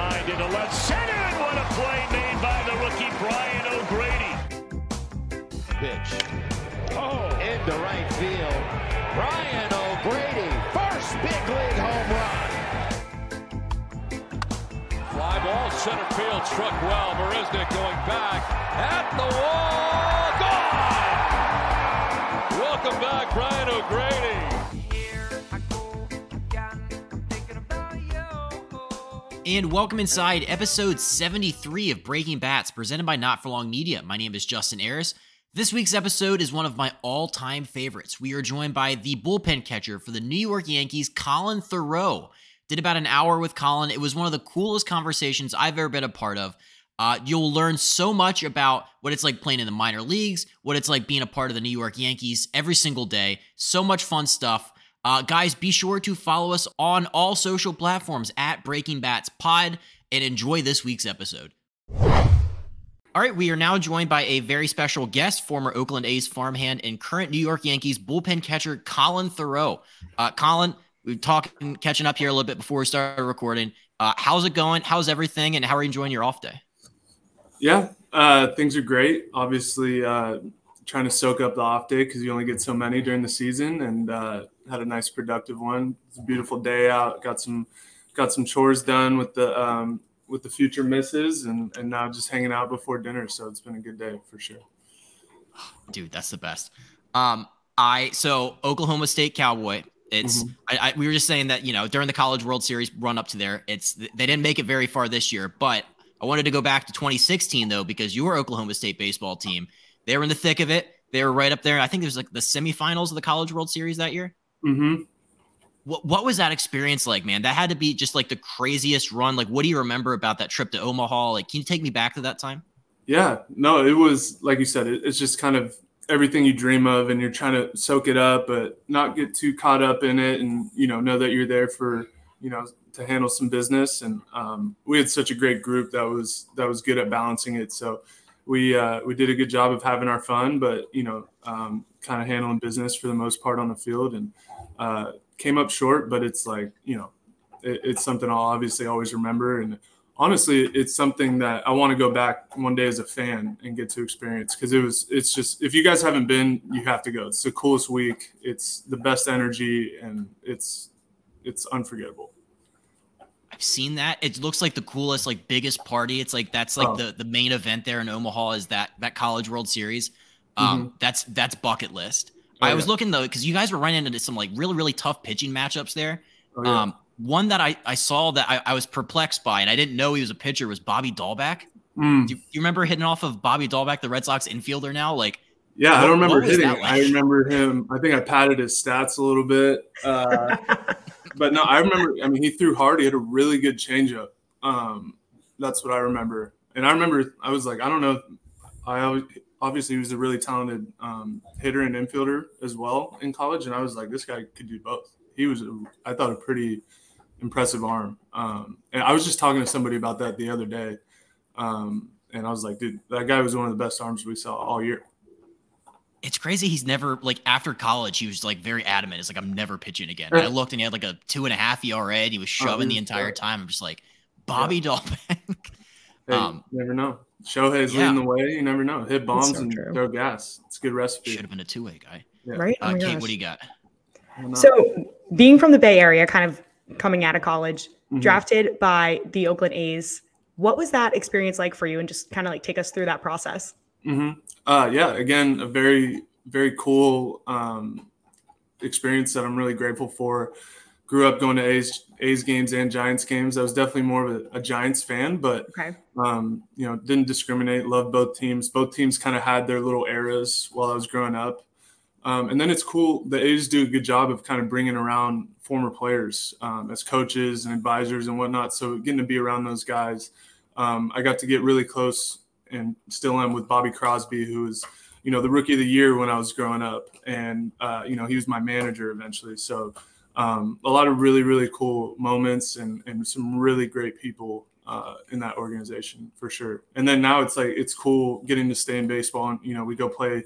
Line into left center, and what a play made by the rookie Brian O'Grady. Pitch. Oh, into right field. Brian O'Grady, first big league home run. Fly ball, center field, struck well. Marisnick going back at the wall. Gone! Welcome back, Brian O'Grady. And welcome inside episode 73 of Breaking Bats, presented by Not For Long Media. My name is Justin Harris. This week's episode is one of my all time favorites. We are joined by the bullpen catcher for the New York Yankees, Collin Theroux. Did about an hour with Collin. It was one of the coolest conversations I've ever been a part of. Uh, you'll learn so much about what it's like playing in the minor leagues, what it's like being a part of the New York Yankees every single day. So much fun stuff. Uh, guys, be sure to follow us on all social platforms at Breaking Bats Pod and enjoy this week's episode. All right, we are now joined by a very special guest, former Oakland A's farmhand and current New York Yankees bullpen catcher Collin Theroux. Uh, Collin, we have talking, catching up here a little bit before we started recording. Uh, how's it going? How's everything? And how are you enjoying your off day? Yeah, uh, things are great. Obviously, uh, trying to soak up the off day because you only get so many during the season, and uh, had a nice productive one. It's a beautiful day out. Got some got some chores done with the um, with the future misses, and and now just hanging out before dinner. So it's been a good day for sure. Dude, that's the best. Um, I so Oklahoma State Cowboy. It's mm-hmm. I, I, we were just saying that you know during the College World Series run up to there, it's they didn't make it very far this year, but I wanted to go back to 2016 though because your Oklahoma State baseball team they were in the thick of it. They were right up there. I think it was like the semifinals of the College World Series that year. Mm-hmm. What what was that experience like, man? That had to be just like the craziest run. Like, what do you remember about that trip to Omaha? Like, can you take me back to that time? Yeah, no, it was like you said. It, it's just kind of everything you dream of, and you're trying to soak it up, but not get too caught up in it, and you know, know that you're there for you know to handle some business. And um, we had such a great group that was that was good at balancing it. So we uh, we did a good job of having our fun, but you know, um, kind of handling business for the most part on the field, and uh, came up short. But it's like you know, it, it's something I'll obviously always remember, and honestly, it's something that I want to go back one day as a fan and get to experience because it was. It's just if you guys haven't been, you have to go. It's the coolest week. It's the best energy, and it's it's unforgettable. I've seen that. It looks like the coolest, like biggest party. It's like that's like oh. the the main event there in Omaha is that that College World Series. Um, mm-hmm. that's that's bucket list. Oh, I was yeah. looking though because you guys were running into some like really really tough pitching matchups there. Oh, yeah. Um, one that I, I saw that I, I, was perplexed by and I didn't know he was a pitcher was Bobby Dalbec. Mm. Do, you, do, you, remember hitting off of Bobby Dalbec, the Red Sox infielder now? Like, yeah, what, I don't remember hitting. Like? I remember him. I think I padded his stats a little bit. Uh, but no, I remember. I mean, he threw hard. He had a really good changeup. Um, that's what I remember. And I remember I was like, I don't know. I always, obviously he was a really talented um, hitter and infielder as well in college, and I was like, this guy could do both. He was, I thought, a pretty impressive arm. Um, and I was just talking to somebody about that the other day, um, and I was like, dude, that guy was one of the best arms we saw all year it's crazy he's never like after college he was like very adamant. It's like i'm never pitching again. And i looked and he had like a two and a half era and he was oh, shoving oh, the entire time. I'm just like bobby yeah. Dalbec. hey, um, never know. Shohei's yeah. leading the way you never know. Hit bombs so and true. throw gas. It's a good recipe. Should have been a two-way guy. Yeah. right? Uh, oh Kait gosh. what do you got? So being from the bay area kind of coming out of college mm-hmm. drafted by the oakland a's what was that experience like for you? And just kind of like take us through that process mm-hmm. Uh, yeah, again, a very very cool um, experience that I'm really grateful for. Grew up going to A's A's games and Giants games. I was definitely more of a, a Giants fan, but okay. um, you know, didn't discriminate. Loved both teams. Both teams kind of had their little eras while I was growing up. Um, and then it's cool. The A's do a good job of kind of bringing around former players um, as coaches and advisors and whatnot. So getting to be around those guys, um, I got to get really close and still am with Bobby Crosby, who was, you know, the rookie of the year when I was growing up, and uh, you know he was my manager eventually. So um, a lot of really really cool moments and and some really great people uh, in that organization for sure. And then now it's like it's cool getting to stay in baseball, and you know we go play.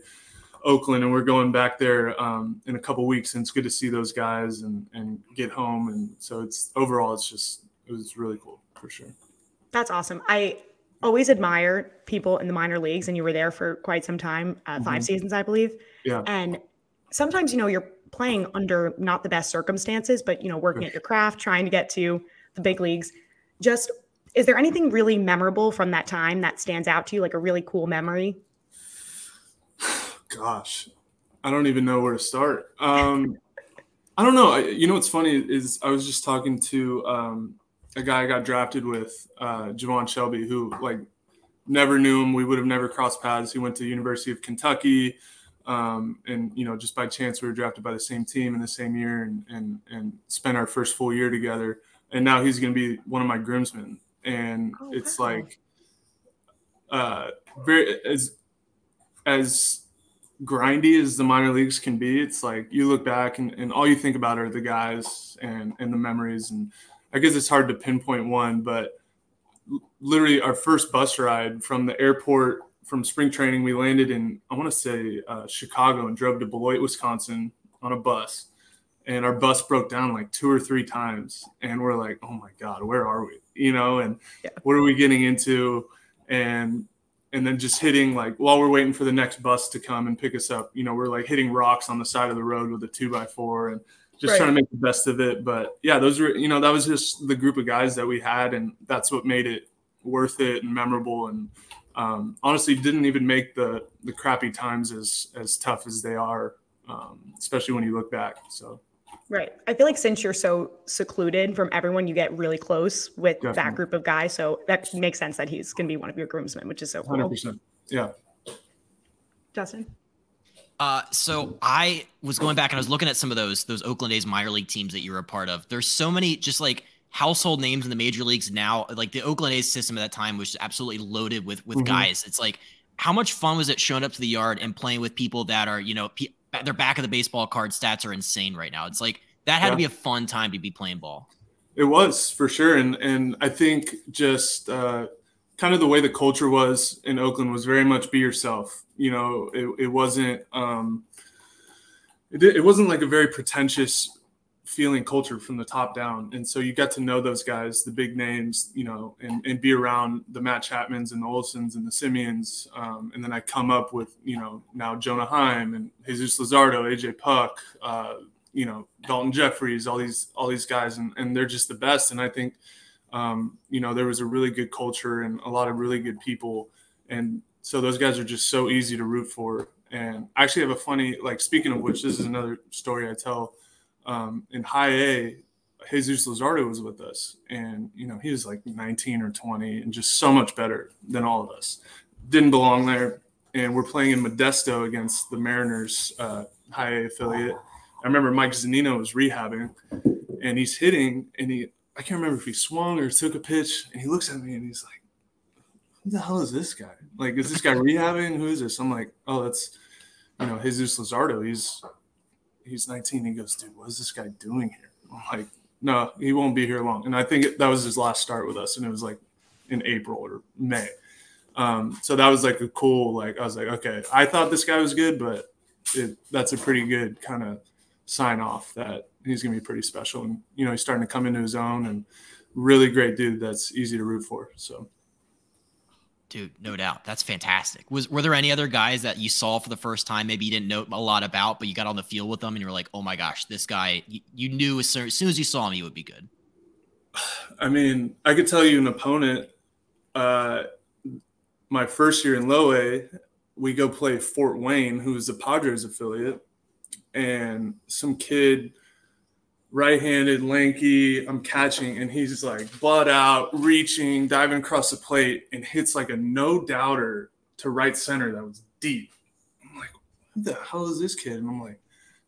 Oakland, and we're going back there um, in a couple weeks, and it's good to see those guys and, and get home. And so it's overall, it's just it was really cool for sure. That's awesome. I always admire people in the minor leagues, and you were there for quite some time, uh, 5 Mhm. seasons, I believe. Yeah. And sometimes, you know, you're playing under not the best circumstances, but you know, working at your craft, trying to get to the big leagues. Just is there anything really memorable from that time that stands out to you, like a really cool memory? Gosh, I don't even know where to start. Um, I don't know. I, you know what's funny is I was just talking to um, a guy I got drafted with, uh, Javon Shelby, who like never knew him. We would have never crossed paths. He went to the University of Kentucky, um, and you know, just by chance, we were drafted by the same team in the same year, and and and spent our first full year together. And now he's going to be one of my groomsmen, and Oh, it's wow. like uh, very as as grindy as the minor leagues can be, it's like you look back and, and all you think about are the guys and, and the memories. And I guess it's hard to pinpoint one, but literally our first bus ride from the airport from spring training, we landed in, I want to say uh, Chicago and drove to Beloit, Wisconsin on a bus. And our bus broke down like two or three times. And we're like, oh my God, where are we? You know, and Yeah. what are we getting into? And and then just hitting like while we're waiting for the next bus to come and pick us up you know we're like hitting rocks on the side of the road with a two by four and just Right. trying to make the best of it but yeah those were you know that was just the group of guys that we had and that's what made it worth it and memorable and um, honestly didn't even make the the crappy times as as tough as they are um, especially when you look back so Right. I feel like since you're so secluded from everyone, you get really close with that group of guys. So that makes sense that he's going to be one of your groomsmen, which is so cool. 100% yeah Justin? Uh, so I was going back and I was looking at some of those those Oakland A's minor league teams that you were a part of. There's so many just like household names in the major leagues now. Like the Oakland A's system at that time was absolutely loaded with with Mhm. guys. It's like how much fun was it showing up to the yard and playing with people that are you know pe- their back of the baseball card stats are insane right now. It's like that had to be a fun time to be playing ball. It was for sure, and and I think just uh, kind of the way the culture was in Oakland was very much be yourself. You know, it, it wasn't um, it, it wasn't like a very pretentious feeling culture from the top down, and so you got to know those guys, the big names, you know, and, and be around the Matt Chapmans and the Olsons and the Semiens, um, and then I come up with you know now Jonah Heim and Jesus Luzardo, AJ Puk. Uh, you know Daulton Jefferies, all these all these guys, and, and they're just the best. And I think um, you know there was a really good culture and a lot of really good people, and so those guys are just so easy to root for. And I actually have a funny like speaking of which, this is another story I tell. Um, in High A, Jesus Luzardo was with us, and you know he was like 19 or 20, and just so much better than all of us. Didn't belong there, and we're playing in Modesto against the Mariners uh, High A affiliate. I remember Mike Zunino was rehabbing and he's hitting and he I can't remember if he swung or took a pitch and he looks at me and he's like, Who the hell is this guy? Like, is this guy rehabbing? Who is this? I'm like, Oh, that's you know, Jesus Luzardo. He's he's 19. He goes, Dude, what is this guy doing here? I'm like, No, he won't be here long. And I think that was his last start with us, and it was like in April or May. Um, so that was like a cool, like I was like, okay, I thought this guy was good, but it, that's a pretty good kind of sign off that he's going to be pretty special. And, you know, he's starting to come into his own and really great dude that's easy to root for. So, Dude, no doubt. That's fantastic. Was were there any other guys that you saw for the first time, maybe you didn't know a lot about, but you got on the field with them and you were like, oh my gosh, this guy, you, you knew as soon, as soon as you saw him, he would be good. I mean, I could tell you an opponent. Uh, my first year in low A, we go play Fort Wayne, who's the Padres affiliate, and some kid, right-handed, lanky. I'm catching, and he's like butt out, reaching, diving across the plate, and hits like a no doubter to right center that was deep. I'm like, what the hell is this kid? And I'm like,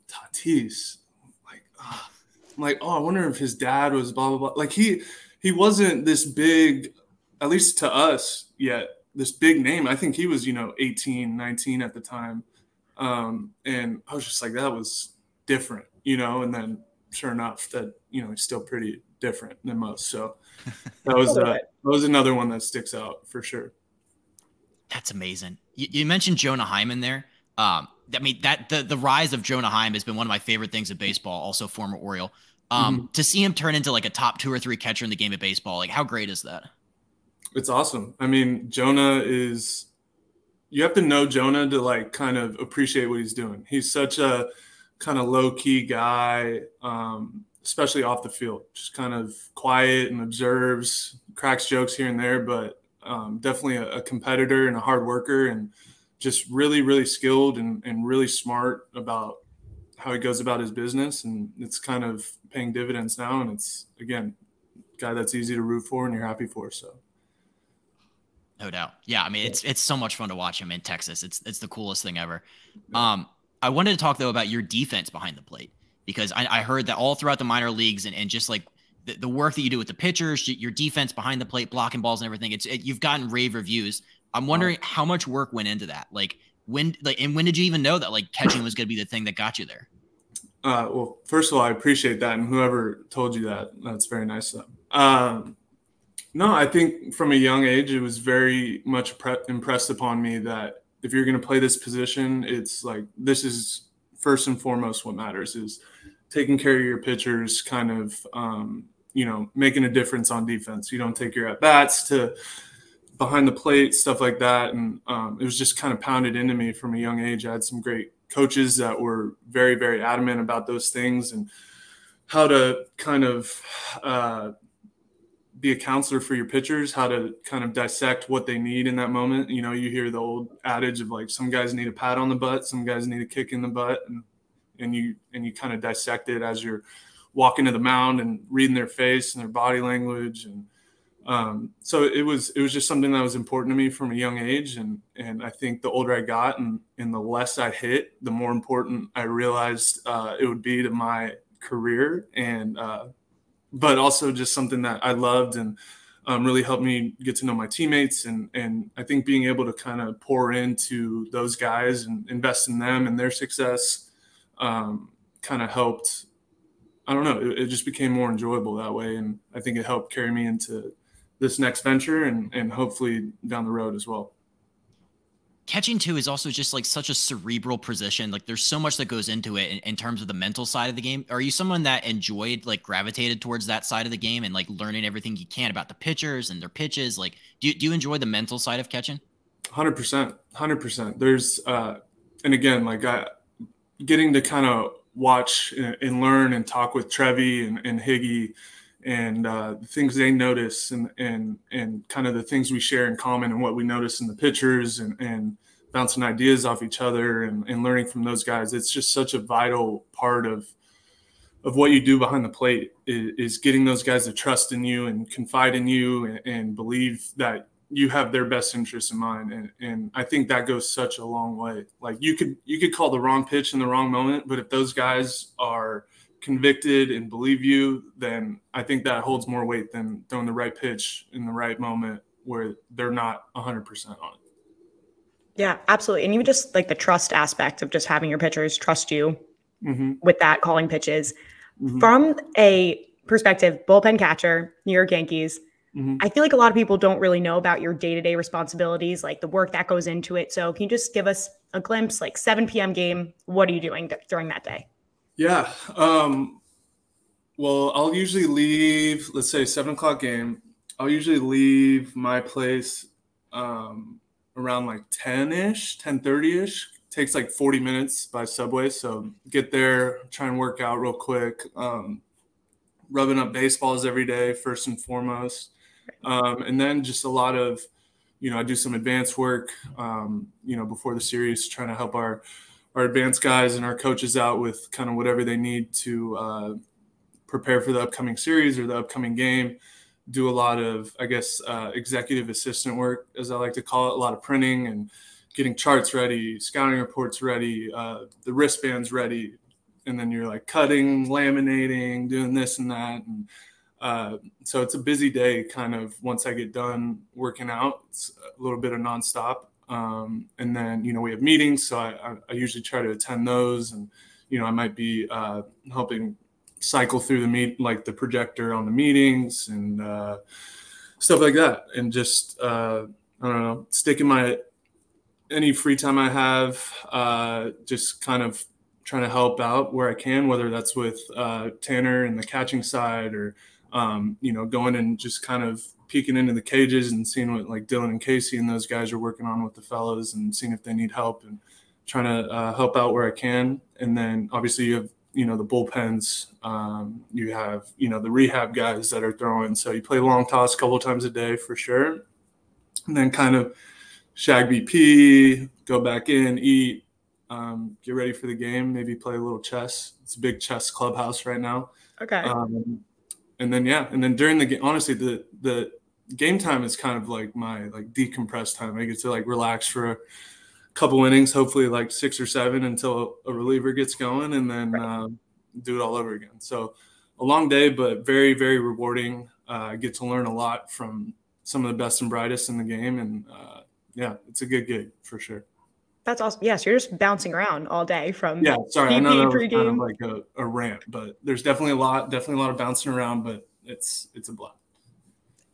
Tatis. I'm like, ah. I'm like, oh, I wonder if his dad was blah blah blah. Like he he wasn't this big, at least to us yet, this big name. I think he was, you know, 18, 19 at the time. Um, and I was just like, that was different, you know, and then sure enough that, you know, he's still pretty different than most. So that was uh, that was another one that sticks out for sure. That's amazing. You, you mentioned Jonah Heim there. Um, I mean that the the rise of Jonah Heim has been one of my favorite things in baseball. Also, former Oriole. Um, to see him turn into like a top two or three catcher in the game of baseball, like how great is that? It's awesome. I mean, Jonah is you have to know Jonah to like kind of appreciate what he's doing. He's such a kind of low key guy, um, especially off the field. Just kind of quiet and observes, cracks jokes here and there, but um, definitely a, a, competitor and a hard worker, and just really, really skilled and, and really smart about how he goes about his business. And it's kind of paying dividends now. And it's again, guy that's easy to root for and you're happy for. So. No doubt. Yeah, I mean it's it's so much fun to watch him in Texas. It's it's the coolest thing ever. Um, I wanted to talk though about your defense behind the plate because I, I heard that all throughout the minor leagues and, and just like the, the work that you do with the pitchers, your defense behind the plate, blocking balls and everything. It's it, you've gotten rave reviews. I'm wondering how much work went into that. Like when like and when did you even know that like catching was going to be the thing that got you there? Uh, well, first of all, I appreciate that, and whoever told you that, that's very nice of them. Um, no, I think from a young age, it was very much pre- impressed upon me that if you're going to play this position, it's like this is first and foremost what matters is taking care of your pitchers, kind of, um, you know, making a difference on defense. You don't take your at bats to behind the plate, stuff like that. And um, it was just kind of pounded into me from a young age. I had some great coaches that were very, very adamant about those things and how to kind of uh, be a counselor for your pitchers, how to kind of dissect what they need in that moment. You know, you hear the old adage of like some guys need a pat on the butt, some guys need a kick in the butt, and and you and you kind of dissect it as you're walking to the mound and reading their face and their body language and um, so it was it was just something that was important to me from a young age and and I think the older I got and and the less I hit the more important I realized uh, it would be to my career and uh, but also just something that I loved and um, really helped me get to know my teammates. And, and I think being able to kind of pour into those guys and invest in them and their success um, kind of helped. I don't know, it, it, just became more enjoyable that way. And I think it helped carry me into this next venture and, and hopefully down the road as well catching too is also just like such a cerebral position. Like there's so much that goes into it in, in, terms of the mental side of the game. Are you someone that enjoyed like gravitated towards that side of the game and like learning everything you can about the pitchers and their pitches? Like, do you, do you enjoy the mental side of catching? Hundred percent, hundred percent. There's, uh, and again, like I, getting to kind of watch and, and, learn and talk with Trevi and, and Higgy and uh, the things they notice and and and kind of the things we share in common and what we notice in the pictures and and bouncing ideas off each other and, and learning from those guys. It's just such a vital part of of what you do behind the plate is, is getting those guys to trust in you and confide in you and, and believe that you have their best interests in mind. And, and i think that goes such a long way. Like you could you could call the wrong pitch in the wrong moment but if those guys are convicted and believe you, then I think that holds more weight than throwing the right pitch in the right moment where they're not 100% on it. Yeah, absolutely. And even just like the trust aspect of just having your pitchers trust you mm-hmm. with that calling pitches. Mm-hmm. From a perspective, bullpen catcher, New York Yankees, mm-hmm. I feel like a lot of people don't really know about your day to day responsibilities, like the work that goes into it. So, can you just give us a glimpse, like 7 p.m. game? What are you doing th- during that day? Yeah. Um, well, I'll usually leave, let's say seven o'clock game. I'll usually leave my place um, around like 10 ish, 10 30 ish. Takes like 40 minutes by subway. So get there, try and work out real quick. Um, rubbing up baseballs every day, first and foremost. Um, and then just a lot of, you know, I do some advanced work, um, you know, before the series, trying to help our our advanced guys and our coaches out with kind of whatever they need to uh, prepare for the upcoming series or the upcoming game. Do a lot of, I guess, uh, executive assistant work, as I like to call it, a lot of printing and getting charts ready, scouting reports ready, uh, the wristbands ready, and then you're like cutting, laminating, doing this and that, and uh, so it's a busy day. Kind of once I get done working out, it's a little bit of nonstop, um, and then, you know, we have meetings. So I, I, usually try to attend those. And, you know, I might be uh, helping cycle through the meet, like the projector on the meetings and uh, stuff like that. And just, uh, I don't know, sticking my, any free time I have, uh, just kind of trying to help out where I can, whether that's with uh, Tanner and the catching side or um, you know, going and just kind of peeking into the cages and seeing what like Dillon and Casey and those guys are working on with the fellows and seeing if they need help and trying to uh, help out where I can. And then obviously you have you know the bullpens. Um, you have you know the rehab guys that are throwing. So you play long toss a couple times a day for sure, and then kind of shag BP, go back in, eat, um, get ready for the game. Maybe play a little chess. It's a big chess clubhouse right now. Okay. Um, and then yeah, and then during the game, honestly, the the game time is kind of like my like decompressed time. I get to like relax for a couple innings, hopefully like six or seven until a reliever gets going, and then uh, do it all over again. So a long day, but very very rewarding. Uh, I get to learn a lot from some of the best and brightest in the game, and uh, yeah, it's a good gig for sure. That's awesome. Yes, you're just bouncing around all day from Yeah, sorry, I know that was kind of like a, a rant, but there's definitely a lot, definitely a lot of bouncing around, but it's it's a blast.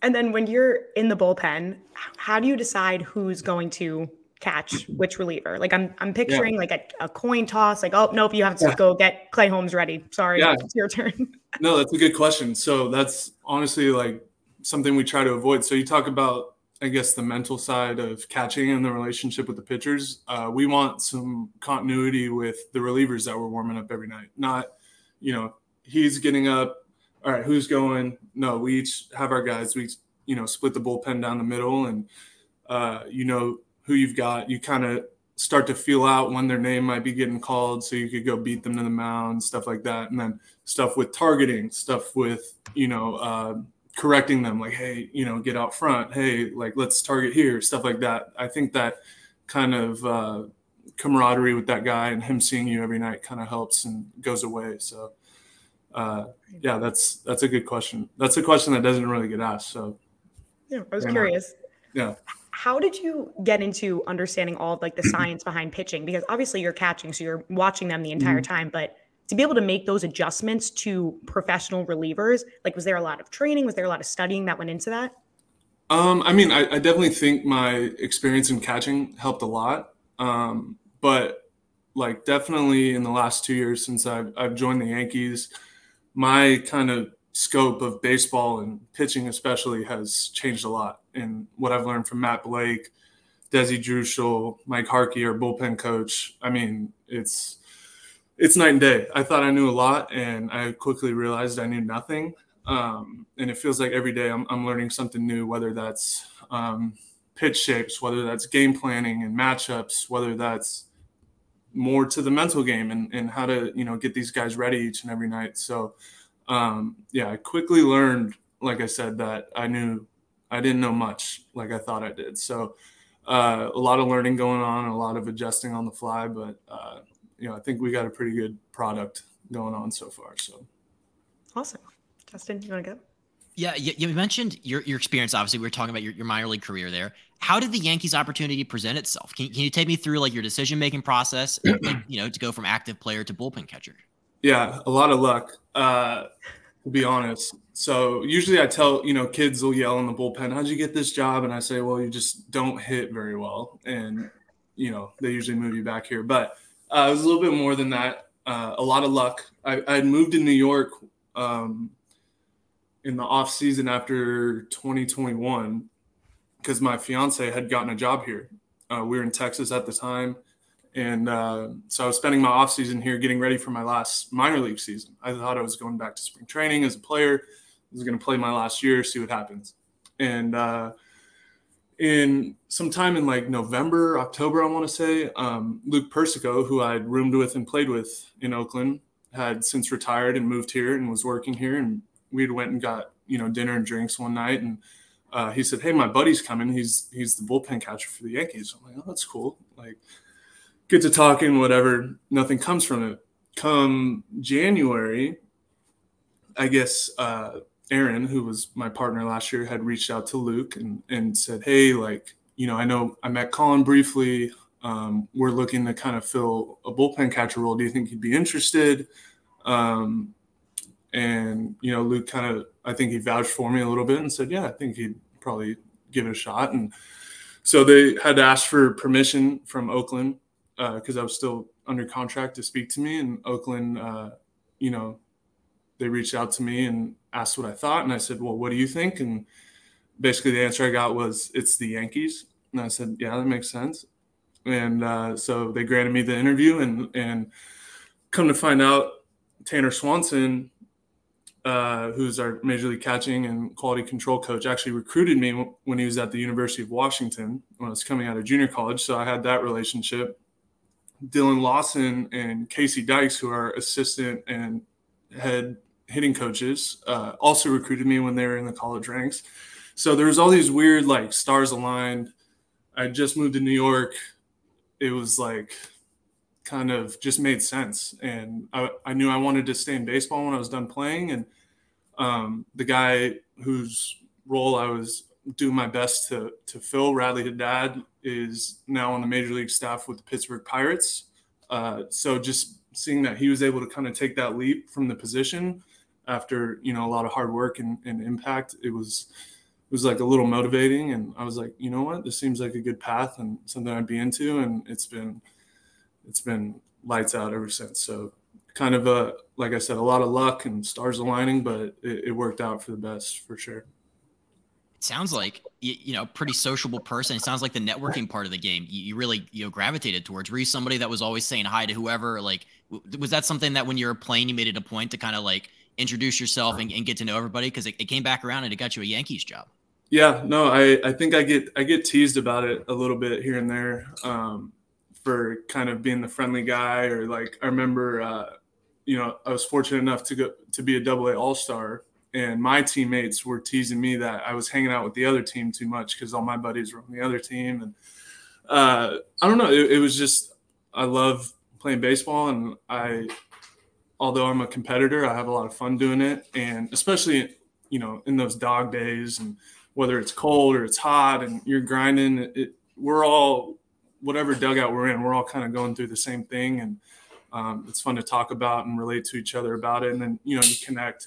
And then when you're in the bullpen, how do you decide who's going to catch which reliever? Like I'm I'm picturing like a, a coin toss, like, oh nope, you have to Yeah. go get Clay Holmes ready. Sorry, Yeah. it's your turn. No, that's a good question. So that's honestly like something we try to avoid. So you talk about, I guess, the mental side of catching and the relationship with the pitchers. Uh, we want some continuity with the relievers that we're warming up every night. Not, you know, he's getting up. All right, who's going? No, we each have our guys. We, you know, split the bullpen down the middle, and uh, you know who you've got. You kind of start to feel out when their name might be getting called, so you could go beat them to the mound, stuff like that, and then stuff with targeting, stuff with you know uh, correcting them, like hey, you know, get out front, hey, like let's target here, stuff like that. I think that kind of uh, camaraderie with that guy and him seeing you every night kind of helps and goes away. So. Uh, yeah, that's that's a good question. That's a question that doesn't really get asked. So Yeah, I was curious. yeah, How did you get into understanding all of like the science behind pitching? Because obviously you're catching, so you're watching them the entire Mm-hmm. time, but to be able to make those adjustments to professional relievers, like was there a lot of training? Was there a lot of studying that went into that? Um, I mean, I, I definitely think my experience in catching helped a lot. Um, but like definitely in the last two years since I've, I've joined the Yankees, my kind of scope of baseball and pitching especially has changed a lot. And what I've learned from Matt Blake, Desi Druschel, Mike Harkey, our bullpen coach, I mean, it's it's night and day. I thought I knew a lot, and I quickly realized I knew nothing. Um, and it feels like every day I'm, I'm learning something new whether that's um, pitch shapes whether that's game planning and matchups whether that's more to the mental game and, and how to you know get these guys ready each and every night. So um, yeah i quickly learned like i said that i knew i didn't know much like i thought i did. So uh, a lot of learning going on a lot of adjusting on the fly but uh, you know i think we got a pretty good product going on so far so Awesome. Justin, you want to go? Yeah, you, you mentioned your, your experience. Obviously, we were talking about your, your minor league career there. How did the Yankees opportunity present itself? Can, can you take me through like your decision making process, like, you know, to go from active player to bullpen catcher? Yeah, a lot of luck. Uh, to be honest. So usually I tell you know kids will yell in the bullpen, "How'd you get this job?" And I say, "Well, you just don't hit very well," and you know they usually move you back here. But uh, it was a little bit more than that. Uh, a lot of luck. I had moved to New York um, in the off season after 2021 because my fiance had gotten a job here. Uh, we were in Texas at the time. And uh, so I was spending my off season here getting ready for my last minor league season. I thought I was going back to spring training as a player. I was going to play my last year, see what happens. And uh, in sometime in like November, October, I want to say, um, Luke Persico, who I'd roomed with and played with in Oakland, had since retired and moved here and was working here. And we went and got you know dinner and drinks one night, and uh, he said, "Hey, my buddy's coming. He's he's the bullpen catcher for the Yankees." I'm like, "Oh, that's cool." Like get to talking, whatever. Nothing comes from it. Come January, I guess uh, Aaron, who was my partner last year, had reached out to Luke and, and said, Hey, like, you know, I know I met Collin briefly. Um, we're looking to kind of fill a bullpen catcher role. Do you think he'd be interested? Um, and, you know, Luke kind of, I think he vouched for me a little bit and said, Yeah, I think he'd probably give it a shot. And so they had to ask for permission from Oakland because I was still under contract to speak to me. And Oakland, uh, you know, they reached out to me and asked what I thought, and I said, "Well, what do you think?" And basically, the answer I got was, "It's the Yankees." And I said, "Yeah, that makes sense." And uh, so they granted me the interview, and and come to find out, Tanner Swanson, uh, who's our major league catching and quality control coach, actually recruited me when he was at the University of Washington when I was coming out of junior college. So I had that relationship. Dillon Lawson and Casey Dykes, who are assistant and head hitting coaches, uh, also recruited me when they were in the college ranks. So there was all these weird like stars aligned. I just moved to New York. It was like kind of just made sense, and I, I knew I wanted to stay in baseball when I was done playing. And um, the guy whose role I was doing my best to to fill, Radley Haddad, is now on the major league staff with the Pittsburgh Pirates. Uh, so just seeing that he was able to kind of take that leap from the position after you know a lot of hard work and, and impact, it was it was like a little motivating. And I was like, you know what, this seems like a good path and something I'd be into. And it's been it's been lights out ever since. So kind of a like I said, a lot of luck and stars aligning, but it, it worked out for the best for sure It sounds like you, know pretty sociable person. It sounds like the networking part of the game you, really you know gravitated towards. Were you somebody that was always saying hi to whoever? Like, was that something that when you were playing, you made it a point to kind of like introduce yourself and, and get to know everybody because it, it, came back around and it got you a Yankees job. Yeah, no, I I think I get I get teased about it a little bit here and there um, for kind of being the friendly guy or like I remember. Uh, you know, I was fortunate enough to go to be a double A all star and my teammates were teasing me that I was hanging out with the other team too much because all my buddies were on the other team, and uh, I don't know. It, it, was just I love playing baseball, and I, although I'm a competitor, I have a lot of fun doing it, and especially you know in those dog days, and whether it's cold or it's hot, and you're grinding, it, we're all whatever dugout we're in, we're all kind of going through the same thing, and um, it's fun to talk about and relate to each other about it, and then you know you connect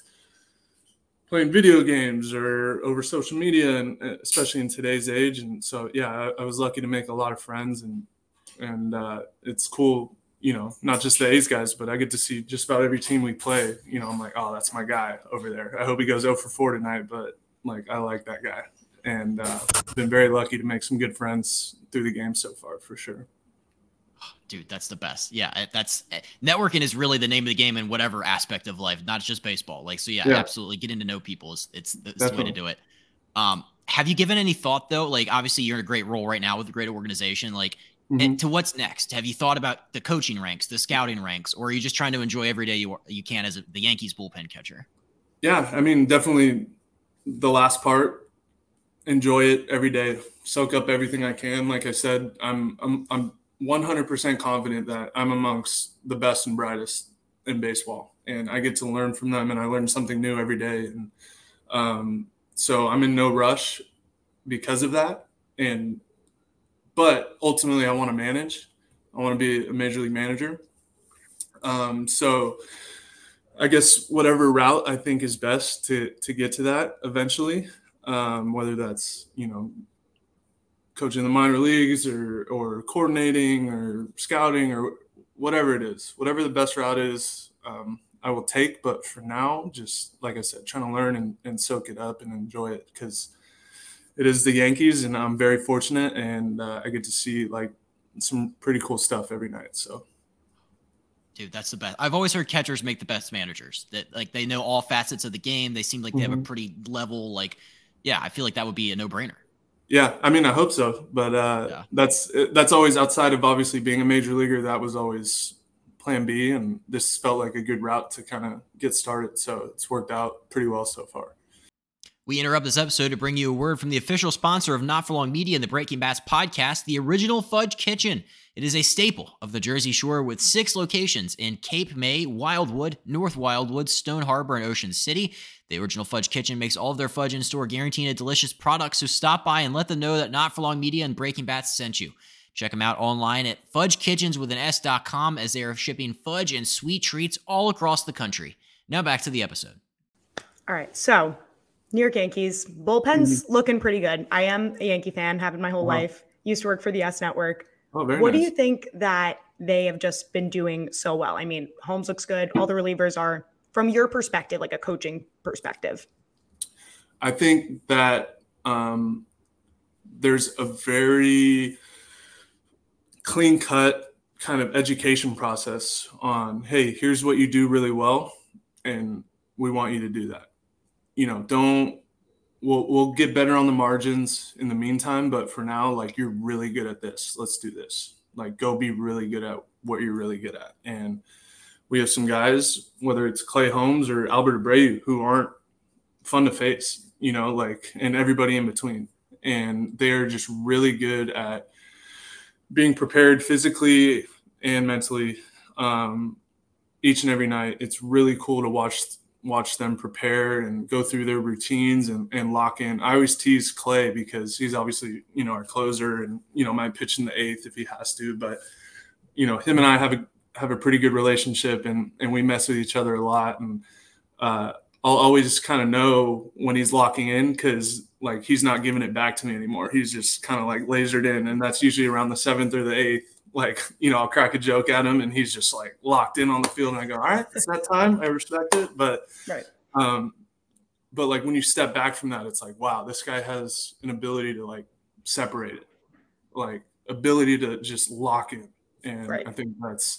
playing video games or over social media and uh, especially in today's age. And so yeah I, I was lucky to make a lot of friends and and uh, it's cool you know not just the a's guys but i get to see just about every team we play you know i'm like oh that's my guy over there. I hope he goes 0 for 4 tonight but like i like that guy. And uh, been very lucky to make some good friends through the game so far for sure. Dude that's the best. Yeah that's eh, networking is really the name of the game in whatever aspect of life not just baseball. Like so yeah, yeah. absolutely getting to know people is it's, it's the way to do it. Um have you given any thought though? Like obviously you're in a great role right now with a great organization. Like mm-hmm. to what's next have you thought about the coaching ranks the scouting ranks or are you just trying to enjoy every day you you can as a, the yankees bullpen catcher yeah i mean definitely the last part enjoy it every day soak up everything i can like i said i'm i'm, I'm 100% confident that I'm amongst the best and brightest in baseball, and I get to learn from them, and I learn something new every day. And um, so I'm in no rush because of that. And but ultimately, I want to manage. I want to be a major league manager. Um, so I guess whatever route I think is best to to get to that eventually, um, whether that's you know coaching the minor leagues or or coordinating or scouting or whatever it is, whatever the best route is, um, I will take. But for now, just like I said, trying to learn and, and soak it up and enjoy it because it is the Yankees, and I'm very fortunate, and uh, I get to see like some pretty cool stuff every night. So. Dude, that's the best. I've always heard catchers make the best managers. That like they know all facets of the game. They seem like they mm-hmm. have a mm-hmm. pretty level. Like, yeah, I feel like that would be a no brainer. Yeah, I mean, I hope so, but uh, yeah. that's that's always outside of obviously being a major leaguer. That was always Plan B, and this felt like a good route to kind of get started. So it's worked out pretty well so far. We interrupt this episode to bring you a word from the official sponsor of Not for Long Media and the Breaking Bats podcast, the Original Fudge Kitchen. It is a staple of the Jersey Shore with six locations in Cape May, Wildwood, North Wildwood, Stone Harbor, and Ocean City. The Original Fudge Kitchen makes all of their fudge in store, guaranteeing a delicious product. So stop by and let them know that Not for Long Media and Breaking Bats sent you. Check them out online at fudgekitchens with an as they are shipping fudge and sweet treats all across the country. Now back to the episode. All right. So New York Yankees. Bullpen's mm-hmm. looking pretty good. I am a Yankee fan, have been my whole wow. life. Used to work for the YES Network. Oh, what nice. do you think that they have just been doing so well? I mean, Holmes looks good. All the relievers are from your perspective, like a coaching perspective? I think that um, there's a very clean cut kind of education process on hey here's what you do really well and we want you to do that you know don't we'll we'll get better on the margins in the meantime but for now like you're really good at this. Let's do this. Like go be really good at what you're really good at. And we have some guys whether it's clay holmes or albert abreu who aren't fun to face you know like and everybody in between. And they're just really good at being prepared physically and mentally um, each and every night. It's really cool to watch watch them prepare and go through their routines and, and lock in. I always tease Clay because he's obviously you know our closer and you know might pitch in the eighth if he has to, but you know him and I have a have a pretty good relationship and and we mess with each other a lot and uh, I'll always kind of know when he's locking in because like he's not giving it back to me anymore. He's just kind of like lasered in, and that's usually around the seventh or the eighth. Like you know, I'll crack a joke at him, and he's just like locked in on the field, and I go, "All right, it's that time. I respect it." But right. Um, but like when you step back from that, it's like, wow, this guy has an ability to like separate it, like ability to just lock in, and right. I think that's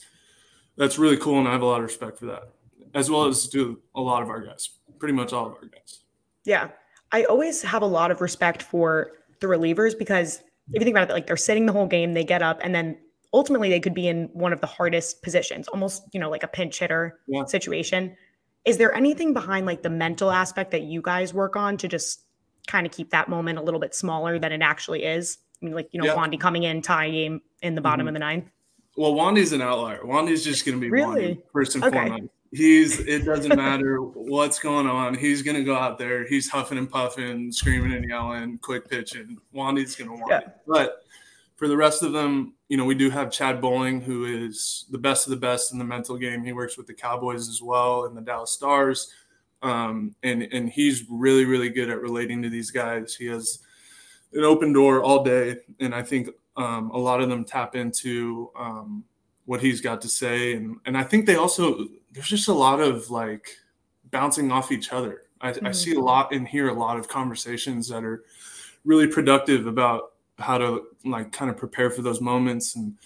that's really cool, and I have a lot of respect for that, as well as do a lot of our guys, pretty much all of our guys. Yeah, I always have a lot of respect for the relievers because if you think about it, like they're sitting the whole game, they get up, and then ultimately they could be in one of the hardest positions, almost you know like a pinch hitter yeah. situation. Is there anything behind like the mental aspect that you guys work on to just kind of keep that moment a little bit smaller than it actually is? I mean, like you know, yeah. Wandy coming in, tie game in the bottom mm-hmm. of the ninth. Well, Wandy's an outlier. Wandy's just going to be really? Wandy, first and okay. foremost he's it doesn't matter what's going on. He's gonna go out there. He's huffing and puffing, screaming and yelling, quick pitching. Wandy's gonna want yeah. it. But for the rest of them, you know, we do have Chad Bohling, who is the best of the best in the mental game. He works with the Cowboys as well and the Dallas Stars. Um, and and he's really, really good at relating to these guys. He has an open door all day. And I think um, a lot of them tap into um, what he's got to say. And and I think they also there's just a lot of like bouncing off each other. I, mm-hmm. I, see a lot and hear a lot of conversations that are really productive about how to like kind of prepare for those moments and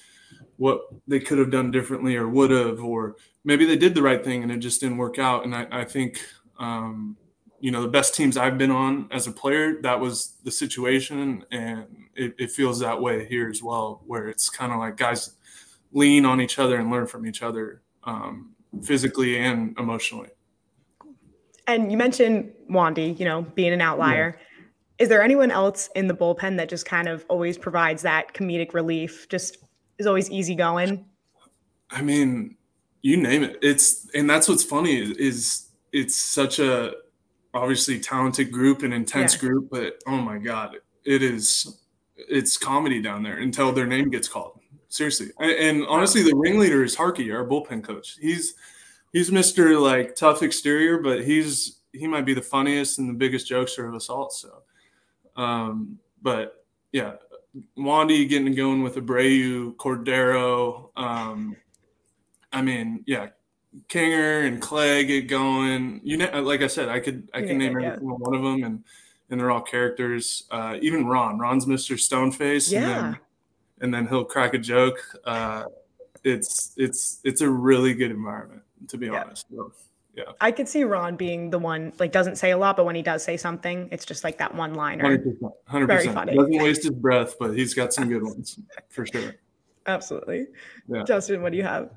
what they could have done differently or would have, or maybe they did the right thing and it just didn't work out. And I, I think, um, you know, the best teams I've been on as a player, that was the situation. And it, it feels that way here as well, where it's kind of like guys lean on each other and learn from each other. Um, physically and emotionally. And you mentioned Wandy, you know, being an outlier. Yeah. Is there anyone else in the bullpen that just kind of always provides that comedic relief? Just is always easygoing. I mean, you name it. It's and that's what's funny is it's such a obviously talented group and intense yeah. group, but oh my god, it is it's comedy down there until their name gets called seriously. And, and honestly, the ringleader is Harkey, our bullpen coach. He's he's Mister like tough exterior, but he's he might be the funniest and the biggest jokester of us all. So, um, but yeah, Wandy getting going with Abreu, Cordero. Um, I mean, yeah, Kinger and Clay get going. You know, like I said, I could I can yeah, name every single one of them, and and they're all characters. Uh, even Ron, Ron's Mister Stoneface. Yeah and then he'll crack a joke. Uh, it's it's it's a really good environment to be yeah. honest. So, yeah, I could see Ron being the one like doesn't say a lot, but when he does say something, it's just like that one liner. Hundred percent, funny. Doesn't waste his breath, but he's got some good ones for sure. Absolutely. Yeah. Justin, what do you have?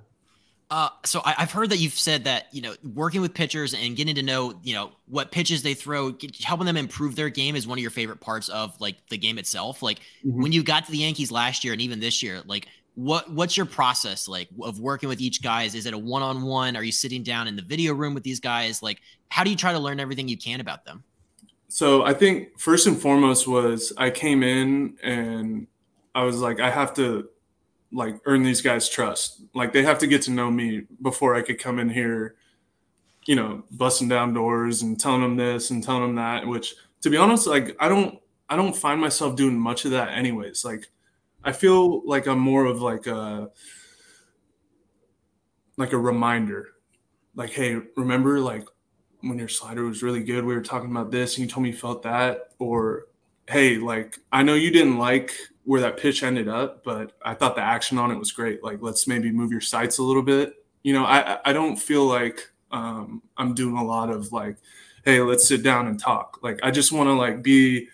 Uh, so I, have heard that you've said that you know working with pitchers and getting to know you know what pitches they throw, get, helping them improve their game is one of your favorite parts of like the game itself. Like mm-hmm. when you got to the Yankees last year and even this year, like what what's your process like of working with each guys? Is it a one on one? Are you sitting down in the video room with these guys? Like how do you try to learn everything you can about them? So I think first and foremost was I came in and I was like I have to like earn these guys trust. Like they have to get to know me before I could come in here, you know, busting down doors and telling them this and telling them that. Which, to be honest, like I don't, I don't find myself doing much of that, anyways. Like I feel like I'm more of like a, like a reminder. like, hey, remember like when your slider was really good, we were talking about this and you told me you felt that, or hey, like I know you didn't like where that pitch ended up, but I thought the action on it was great. Like, let's maybe move your sights a little bit. You know, I I don't feel like um, I'm doing a lot of like, hey, let's sit down and talk. Like, I just want to like be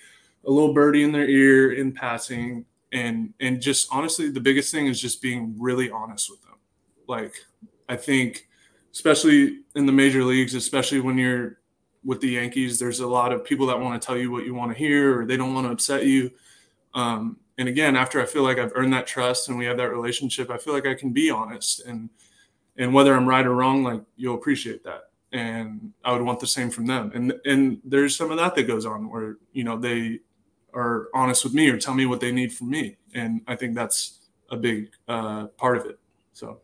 a little birdie in their ear in passing, and and just honestly, the biggest thing is just being really honest with them. Like, I think, especially in the major leagues, especially when you're with the Yankees, there's a lot of people that want to tell you what you want to hear, or they don't want to upset you. Um, and again, after I feel like I've earned that trust and we have that relationship, I feel like I can be honest and and whether I'm right or wrong, like you'll appreciate that. And I would want the same from them. And and there's some of that that goes on where you know they are honest with me or tell me what they need from me, and I think that's a big uh, part of it. So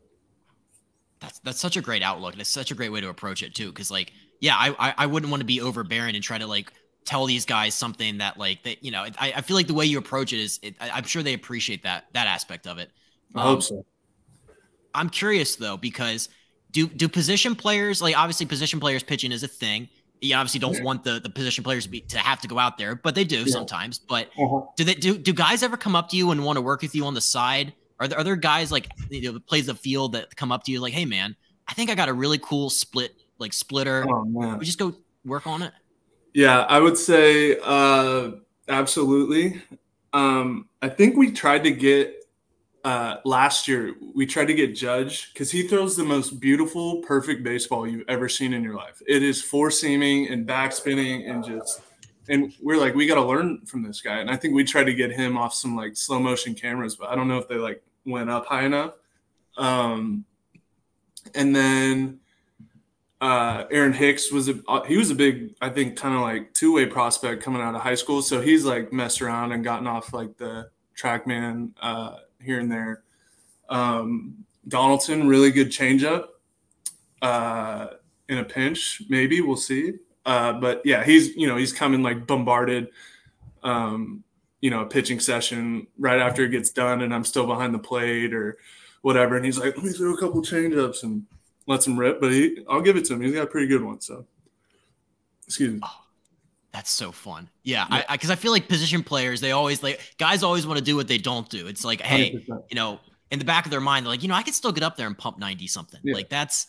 that's that's such a great outlook. That's such a great way to approach it too. Because like, yeah, I I wouldn't want to be overbearing and try to like tell these guys something that like that you know. I, I feel like the way you approach it is, it, I, am sure they appreciate that that aspect of it. I um, hope so. I'm curious though because do do position players like obviously position players pitching is a thing. You obviously don't want the, the position players to, be, to have to go out there, but they do yeah. sometimes. But uh-huh. do they do do guys ever come up to you and want to work with you on the side? Are there, are there guys like you know plays the field that come up to you like, hey man, I think I got a really cool split like splitter. Oh, man. We just go work on it. Yeah, I would say uh, absolutely. Um, I think we tried to get uh, last year we tried to get Judge because he throws the most beautiful, perfect baseball you've ever seen in your life. It is four seaming and back spinning and just and we're like, we got to learn from this guy. And I think we tried to get him off some like slow motion cameras, but I don't know if they like went up high enough. Um, and then uh, Aaron Hicks was a he was a big I think kind of like two way prospect coming out of high school. So he's like messed around and gotten off like the TrackMan uh, here and there. Um, Donaldson, really good changeup uh, in a pinch, maybe we'll see. Uh, but yeah, he's you know he's coming like bombarded. Um, you know, a pitching session right after it gets done, and I'm still behind the plate or whatever, and he's like, "Let me throw a couple changeups and lets him rip." But he, I'll give it to him. He's got a pretty good one. So, excuse me. Oh, that's so fun. Yeah, yeah. I because I, I, feel like position players, they always like guys always want to do what they don't do. It's like, hey, 100%. you know, in the back of their mind, they're like, you know, I could still get up there and pump ninety something. Yeah. Like that's.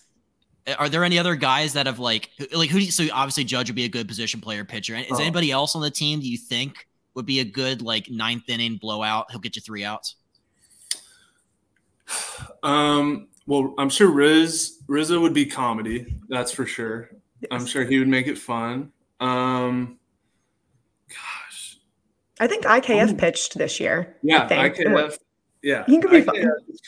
Are there any other guys that have like like who? Do you, so obviously Judge would be a good position player pitcher. Is oh. anybody else on the team do you think would be a good like ninth inning blowout? He'll get you three outs. Um. Well, I'm sure Riz Rizzo would be comedy. That's for sure. Yes. I'm sure he would make it fun. Um, gosh, I think IKF oh. pitched this year. Yeah, IKF. Yeah, he could be fun.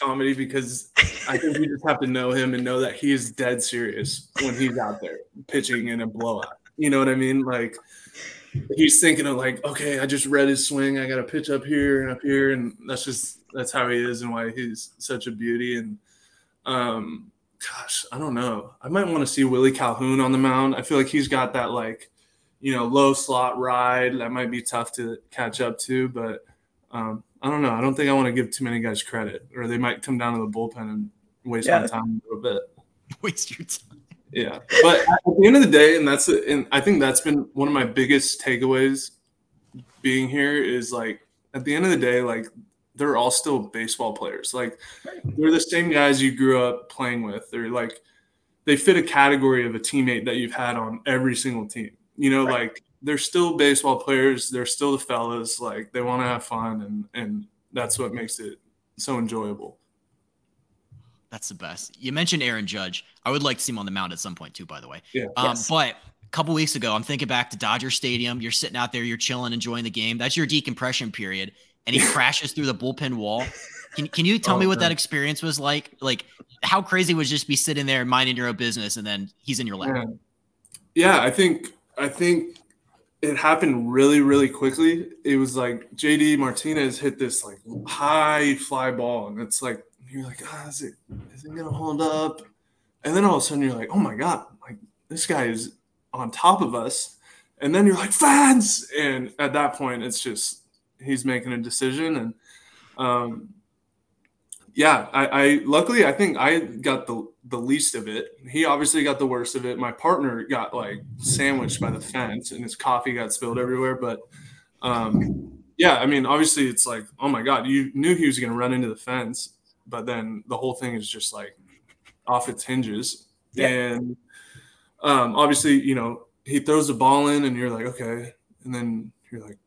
comedy because I think we just have to know him and know that he is dead serious when he's out there pitching in a blowout. You know what I mean? Like he's thinking of like, okay, I just read his swing. I got to pitch up here and up here, and that's just that's how he is and why he's such a beauty. And um, gosh, I don't know. I might want to see Willie Calhoun on the mound. I feel like he's got that like you know, low slot ride that might be tough to catch up to. But um, I don't know. I don't think I want to give too many guys credit, or they might come down to the bullpen and waste yeah. my time a little bit. Waste your time. Yeah, but at the end of the day, and that's and I think that's been one of my biggest takeaways being here is like at the end of the day, like they're all still baseball players. Like they're the same guys you grew up playing with. They're like they fit a category of a teammate that you've had on every single team. You know, right. like they're still baseball players. They're still the fellas. Like they want to have fun, and and that's what makes it so enjoyable. That's the best. You mentioned Aaron Judge. I would like to see him on the mound at some point too. By the way, yeah. Um, yes. But a couple weeks ago, I'm thinking back to Dodger Stadium. You're sitting out there, you're chilling, enjoying the game. That's your decompression period, and he crashes through the bullpen wall. Can Can you tell oh, me what man. that experience was like? Like, how crazy was just be sitting there minding your own business, and then he's in your lap? Yeah, yeah I think I think it happened really, really quickly. It was like JD Martinez hit this like high fly ball, and it's like you're like, ah, is it is it gonna hold up? And then all of a sudden you're like, oh my god, like this guy is on top of us. And then you're like, fans, and at that point it's just he's making a decision, and um, yeah, I, I luckily I think I got the the least of it. He obviously got the worst of it. My partner got like sandwiched by the fence, and his coffee got spilled everywhere. But um, yeah, I mean, obviously it's like, oh my god, you knew he was going to run into the fence, but then the whole thing is just like off its hinges, yeah. and um, obviously, you know, he throws the ball in, and you're like, okay, and then you're like,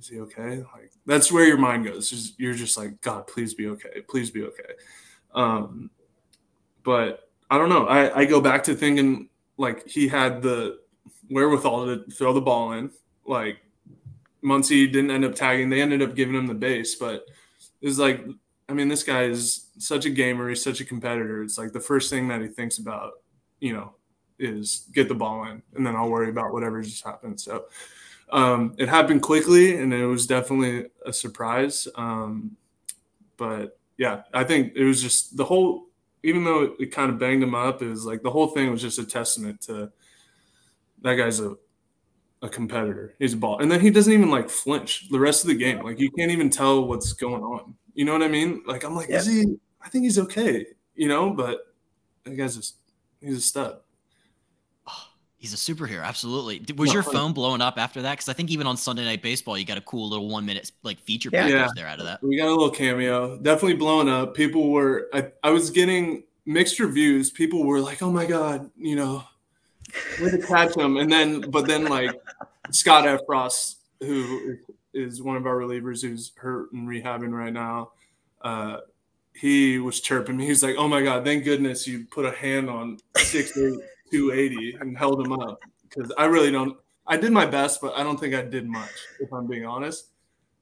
is he okay? Like that's where your mind goes. You're just like, God, please be okay. Please be okay. Um, but I don't know. I, I go back to thinking like he had the wherewithal to throw the ball in. Like Muncy didn't end up tagging. They ended up giving him the base, but it was like, I mean, this guy is such a gamer. He's such a competitor. It's like the first thing that he thinks about, you know, is get the ball in, and then I'll worry about whatever just happened. So um, it happened quickly, and it was definitely a surprise. Um, but yeah, I think it was just the whole. Even though it, it kind of banged him up, it was like the whole thing was just a testament to that guy's a a competitor. He's a ball, and then he doesn't even like flinch the rest of the game. Like you can't even tell what's going on. You know what I mean? Like I'm like, yeah. is he? I think he's okay. You know, but that guy's just he's a stud. He's a superhero, absolutely. Was your phone blowing up after that? Because I think even on Sunday Night Baseball, you got a cool little one minute like feature package yeah. there out of that. We got a little cameo, definitely blowing up. People were, I, I was getting mixed reviews. People were like, "Oh my god," you know, way to catch him. And then, but then like Scott Effross, who is one of our relievers who's hurt and rehabbing right now, uh, he was chirping me. He's like, "Oh my god, thank goodness you put a hand on six eight 280 and held him up because I really don't. I did my best, but I don't think I did much, if I'm being honest.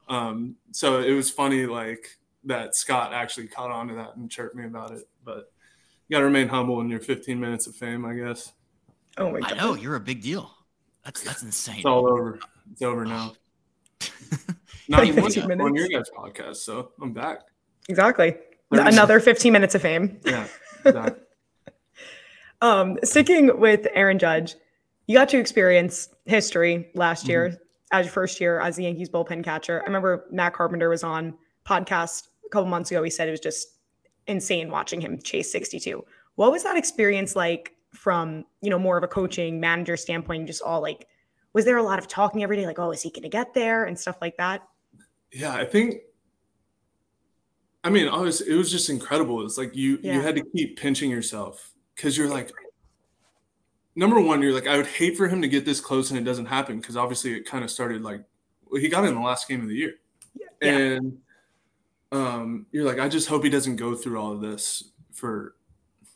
Um, so it was funny, like that Scott actually caught on to that and chirped me about it. But you got to remain humble in your 15 minutes of fame, I guess. Oh my god! I know you're a big deal. That's that's insane. It's all over. It's over now. Not even on your guys' podcast, so I'm back. Exactly. Another 15 minutes of fame. Yeah. Exactly. Um, sticking with Aaron Judge, you got to experience history last mm-hmm. year as your first year as the Yankees bullpen catcher. I remember Matt Carpenter was on podcast a couple months ago. He said it was just insane watching him chase 62. What was that experience like from, you know, more of a coaching manager standpoint, just all like, was there a lot of talking every day? Like, oh, is he going to get there and stuff like that? Yeah, I think I mean, obviously, it was just incredible. It's like you yeah. you had to keep pinching yourself because you're like number one you're like i would hate for him to get this close and it doesn't happen because obviously it kind of started like well, he got in the last game of the year. Yeah. and um, you're like i just hope he doesn't go through all of this for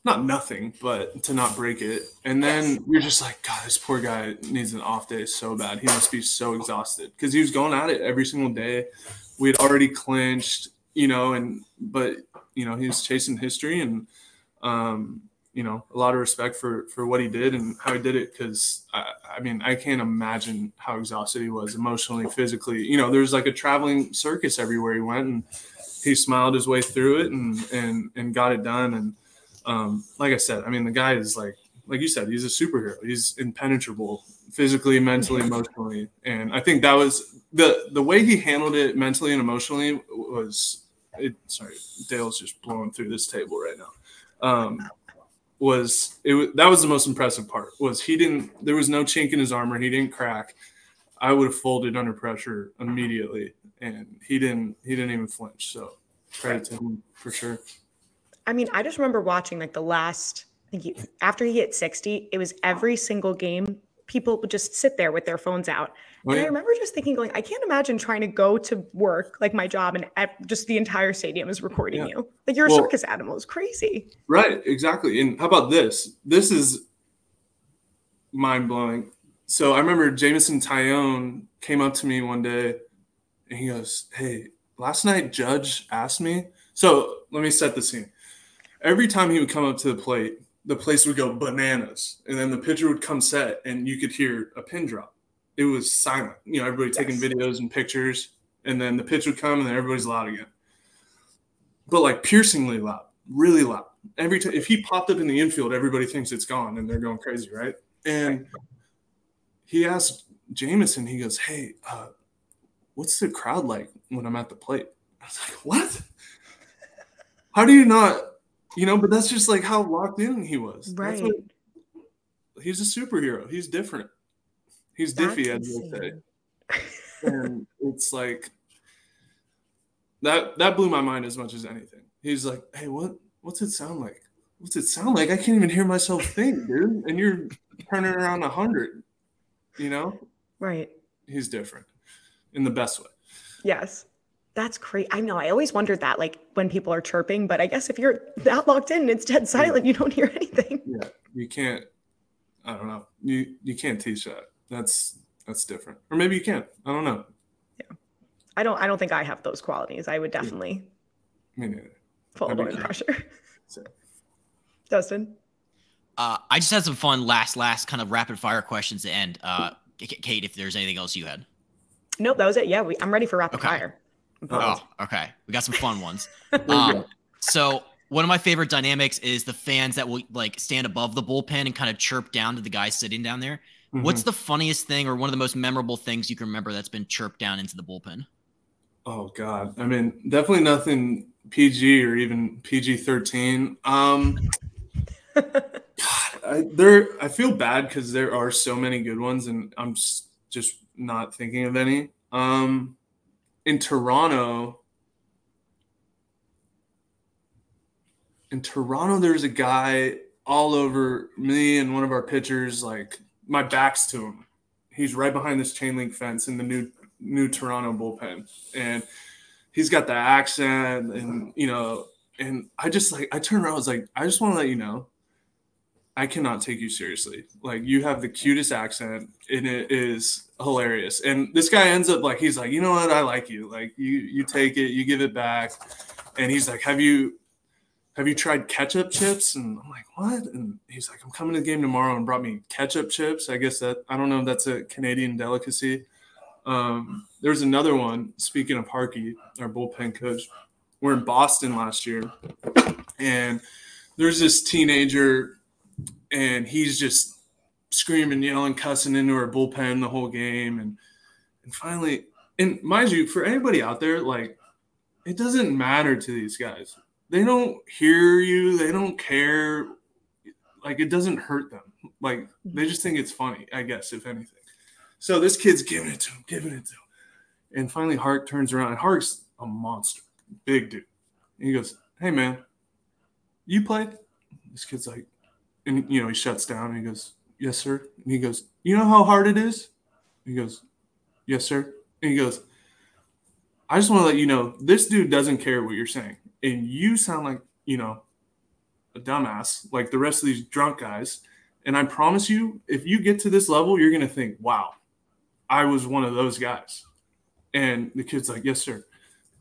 not nothing but to not break it. And then yes. you're just like god this poor guy needs an off day so bad. He must be so exhausted. Because he was going at it every single day. We had already clinched you know and but you know he was chasing history and um you know a lot of respect for for what he did and how he did it because I, I, mean i can't imagine how exhausted he was emotionally physically. You know there's like a traveling circus everywhere he went and he smiled his way through it and and and got it done. And um, like i said i mean the guy is like like you said he's a superhero. He's impenetrable physically mentally emotionally. And i think that was the the way he handled it mentally and emotionally was it sorry dale's just blowing through this table right now. Um, was it Was that was the most impressive part was he didn't there was no chink in his armor he didn't crack. I would have folded under pressure immediately and he didn't he didn't even flinch so credit to him for sure. I mean i just remember watching like the last i think he, after he hit 60 it was every single game people would just sit there with their phones out and I remember just thinking, going, I can't imagine trying to go to work, like my job, and just the entire stadium is recording yeah. you. Like you're a well, circus animal. It's crazy. Right. Exactly. And how about this? This is mind blowing. So I remember Jameson Taillon came up to me one day and he goes, Hey, last night Judge asked me. So let me set the scene. Every time he would come up to the plate, the place would go bananas. And then the pitcher would come set and you could hear a pin drop it was silent. You know, everybody taking yes. videos and pictures, and then the pitch would come, and then everybody's loud again. But like piercingly loud, really loud. Every time if he popped up in the infield, everybody thinks it's gone, and they're going crazy, right? And he asked Jameson, he goes, "Hey, uh, what's the crowd like when I'm at the plate?" I was like, "What?" how do you not, you know? But that's just like how locked in he was. That's Right. what- he's a superhero. He's different. He's That's diffy, as you say. and it's like that that blew my mind as much as anything. He's like, "Hey, what what's it sound like? What's it sound like? I can't even hear myself think, dude." And you're turning around a hundred, you know. Right. He's different in the best way. Yes. That's great. I know. I always wondered that, like when people are chirping, but I guess if you're that locked in and it's dead silent, you don't hear anything. Yeah, you can't. I don't know. You you can't teach that. That's that's different. Or maybe you can't. I don't know. Yeah, I don't I don't think I have those qualities. I would definitely Me neither. fall under cool. pressure. So, Justin. Uh, I just had some fun last last kind of rapid fire questions to end. Uh, Kait, if there's anything else you had. Nope, that was it. Yeah, we, I'm ready for rapid Okay. fire. Oh, okay. We got some fun ones. Um, so one of my favorite dynamics is the fans that will like stand above the bullpen and kind of chirp down to the guys sitting down there. What's the funniest thing or one of the most memorable things you can remember that's been chirped down into the bullpen? Oh God. I mean, definitely nothing PG or even PG thirteen. Um God, I there I feel bad because there are so many good ones and I'm just, just not thinking of any. Um in Toronto in Toronto there's a guy all over me and one of our pitchers, like my back's to him. He's right behind this chain link fence in the new new Toronto bullpen. And he's got the accent and you know, and I just like I turned around, I was like, I just want to let you know, I cannot take you seriously. Like you have the cutest accent and it is hilarious. And this guy ends up like he's like, you know what, I like you. Like you you take it, you give it back. And he's like, Have you have you tried ketchup chips? And I'm like, what? And he's like, I'm coming to the game tomorrow and brought me ketchup chips. I guess that I don't know if that's a Canadian delicacy. Um, there's another one. Speaking of Harkey, our bullpen coach, we're in Boston last year, and there's this teenager, and he's just screaming, yelling, cussing into our bullpen the whole game, and and finally, and mind you, for anybody out there, like it doesn't matter to these guys. They don't hear you. They don't care. Like it doesn't hurt them. Like they just think it's funny, I guess, if anything. So this kid's giving it to him, giving it to him. And finally, Hark turns around, and Hark's a monster, big dude. And he goes, Hey, man, you played? This kid's like, and you know, he shuts down and he goes, Yes, sir. And he goes, You know how hard it is? He goes, Yes, sir. And he goes, I just want to let you know this dude doesn't care what you're saying. And you sound like, you know, a dumbass, like the rest of these drunk guys. And I promise you, if you get to this level, you're going to think, wow, I was one of those guys. And the kid's like, yes, sir.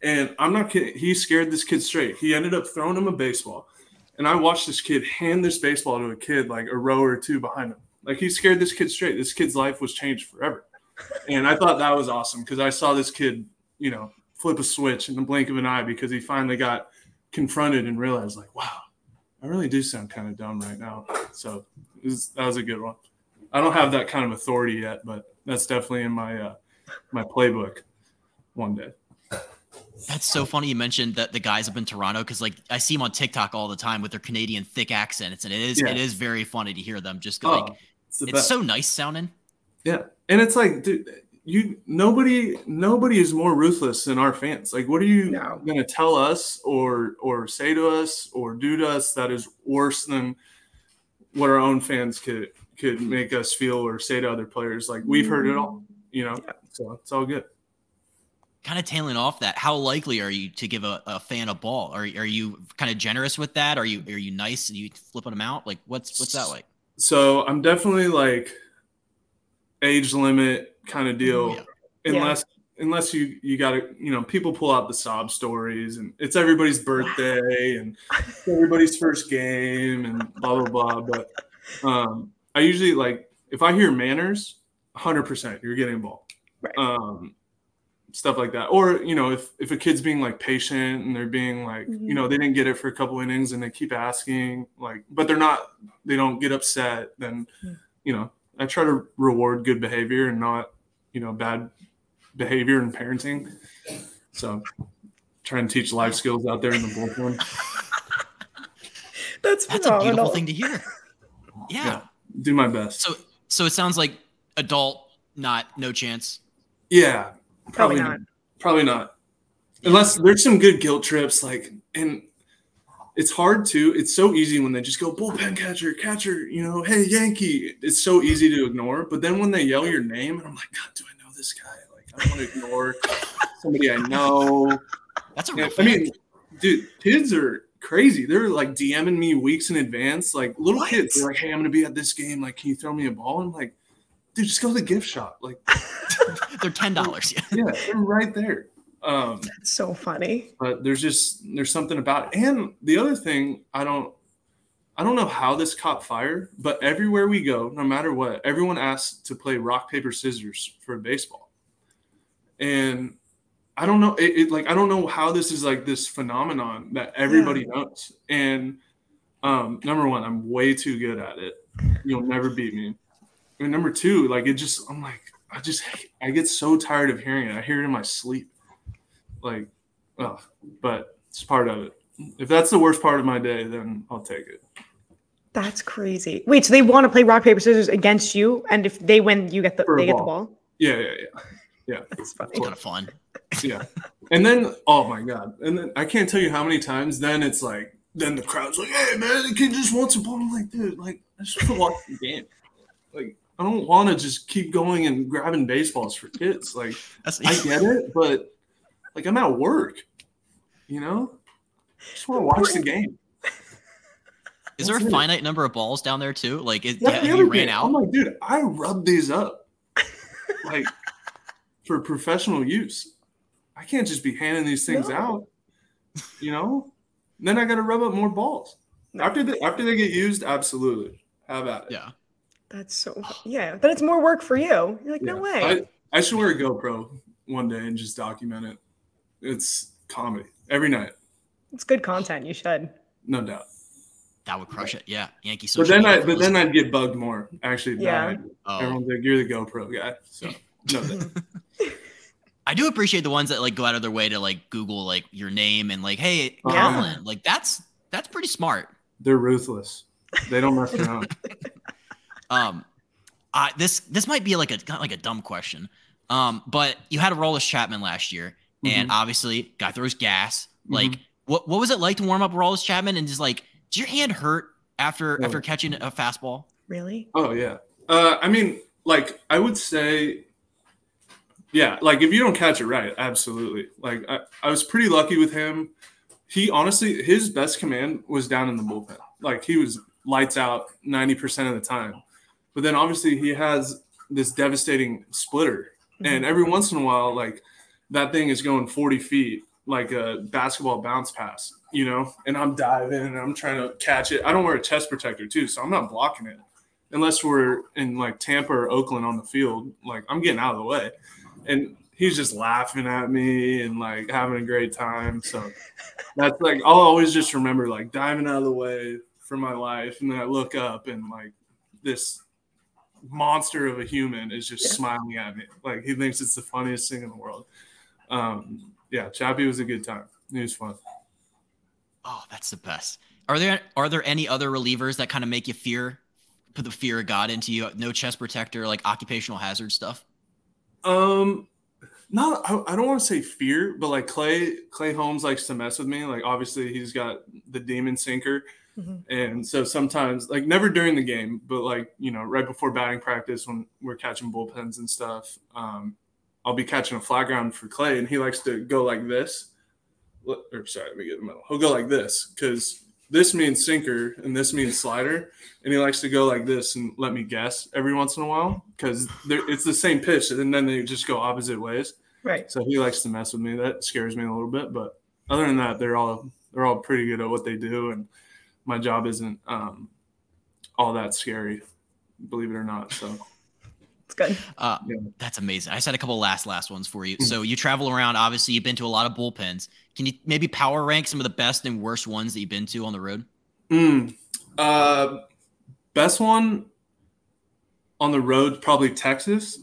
And I'm not kidding. He scared this kid straight. He ended up throwing him a baseball. And I watched this kid hand this baseball to a kid like a row or two behind him. Like he scared this kid straight. This kid's life was changed forever. And I thought that was awesome because I saw this kid, you know, flip a switch in the blink of an eye because he finally got confronted and realized, like, wow, I really do sound kind of dumb right now. So was, that was a good one. I don't have that kind of authority yet, but that's definitely in my uh, my playbook one day. That's so funny you mentioned that the guys up in Toronto because like I see them on TikTok all the time with their Canadian thick accents, and it is Yeah. it is very funny to hear them. Just like Oh, it's the it's best. so nice sounding. Yeah, and it's like, dude, you nobody nobody is more ruthless than our fans. Like, what are you No. gonna tell us or or say to us or do to us that is worse than what our own fans could could make us feel or say to other players? Like, we've heard it all, you know. So it's all good. Kind of tailing off that, how likely are you to give a, a fan a ball? Are, are you kind of generous with that? Are you are you nice and you flipping them out? Like what's what's that like? So I'm definitely like age limit kind of deal, Yeah. unless unless you you got to you know people pull out the sob stories and it's everybody's birthday and everybody's first game and blah blah blah. But um, I usually like if I hear manners, 100 percent you're getting a ball. Right. Um, stuff like that or you know if if a kid's being like patient and they're being like you know mm-hmm. they didn't get it for a couple innings and they keep asking like but they're not they don't get upset then hmm. you know i try to reward good behavior and not you know bad behavior and parenting so trying to teach life skills out there in the bullpen That's that's a beautiful thing to hear. Yeah. Yeah. Do my best. So so it sounds like adult, not no chance. Yeah, Probably not. Probably not. Unless there's some good guilt trips, like, and it's hard to. It's so easy when they just go bullpen catcher, catcher. You know, hey Yankee. It's so easy to ignore. But then when they yell your name, and I'm like, God, do I know this guy? Like, I don't want to ignore somebody I know. That's a Yeah, real I mean, dude, kids are crazy. They're like DMing me weeks in advance. Like little What? kids, they're like, "Hey, I'm gonna be at this game. Like, can you throw me a ball?" I'm like, "Dude, just go to the gift shop. Like, they're ten dollars. Yeah. yeah, they're right there." Um, So funny. but there's just there's something about it. And the other thing, I don't, I don't know how this caught fire, but everywhere we go, no matter what, everyone asks to play rock paper scissors for baseball, and I don't know, it, it like I don't know how this is like this phenomenon that everybody knows. And um, number one, I'm way too good at it. You'll never beat me. And number two, like it just, I'm like, I just, I get so tired of hearing it. I hear it in my sleep, like, oh, but it's part of it. If that's the worst part of my day, then I'll take it. That's crazy. Wait, so they want to play rock paper scissors against you, and if they win, you get the For a they get the ball. ball. Yeah, yeah, yeah, yeah. That's funny. Kind of fun. yeah. And then, oh my god! And then I can't tell you how many times. Then it's like, then the crowd's like, "Hey man, the kid just wants a ball." I'm like, dude, like I just want to watch the game. Like I don't want to just keep going and grabbing baseballs for kids. Like That's I get it, but like I'm at work, you know. I just want to watch the game. Is there a it. finite number of balls down there too? Like, it, yeah, you ran thing. out. I'm like, dude, I rub these up like for professional use. I can't just be handing these things No. out, you know. Then I got to rub up more balls after the after they get used. Absolutely, have at it. yeah. That's so oh. yeah, but it's more work for you. You're like, no way. I, I should wear a GoPro one day and just document it. It's comedy every night, it's good content. You should. no doubt. That would crush it. Yeah. Yankee But then I but then. I'd get bugged more. Actually, than Yeah. Oh. everyone's like, "You're the GoPro guy." So no doubt. I do appreciate the ones that like go out of their way to like Google like your name and like, hey, Yeah. Collin. Like that's that's pretty smart. they're ruthless. They don't mess around. Um, I this this might be like a kind of like a dumb question. Um, but you had Aroldis Chapman last year, and Mm-hmm. obviously guy throws gas. Like, what what was it like to warm up Rollis Chapman? And just like, did your hand hurt after Oh. after catching a fastball? Really? Oh yeah. Uh, I mean, like I would say, yeah. Like if you don't catch it right, absolutely. Like I, I was pretty lucky with him. He honestly, his best command was down in the bullpen. Like he was lights out ninety percent of the time. But then obviously he has this devastating splitter, mm-hmm. and every once in a while, like that thing is going forty feet, like a basketball bounce pass, you know. And I'm diving and I'm trying to catch it. I don't wear a chest protector too, so I'm not blocking it unless we're in like Tampa or Oakland on the field, like I'm getting out of the way. And he's just laughing at me and like having a great time. So that's like I'll always just remember like diving out of the way for my life. And then I look up and like this monster of a human is just Yeah. smiling at me. Like he thinks it's the funniest thing in the world. Um yeah, Chappie was a good time. It was fun. Oh, that's the best. Are there are there any other relievers that kind of make you fear, put the fear of God into you? No chest protector, like occupational hazard stuff. Um, not I, I don't want to say fear, but like Clay Clay Holmes likes to mess with me. Like obviously he's got the demon sinker, Mhm. and so sometimes like never during the game, but like you know right before batting practice when we're catching bullpens and stuff, um, I'll be catching a flat ground for Clay, and he likes to go like this. Or sorry, let me get the middle. He'll go like this because this means sinker and this means slider, and he likes to go like this and let me guess every once in a while because it's the same pitch, and then they just go opposite ways. Right. So he likes to mess with me. That scares me a little bit, but other than that, they're all they're all pretty good at what they do, and my job isn't um, all that scary, believe it or not. So It's good. Uh, Yeah. That's amazing. I just had a couple last last ones for you. Mhm. So you travel around. Obviously, you've been to a lot of bullpens. Can you maybe power rank some of the best and worst ones that you've been to on the road? Mm, uh, best one on the road, probably Texas.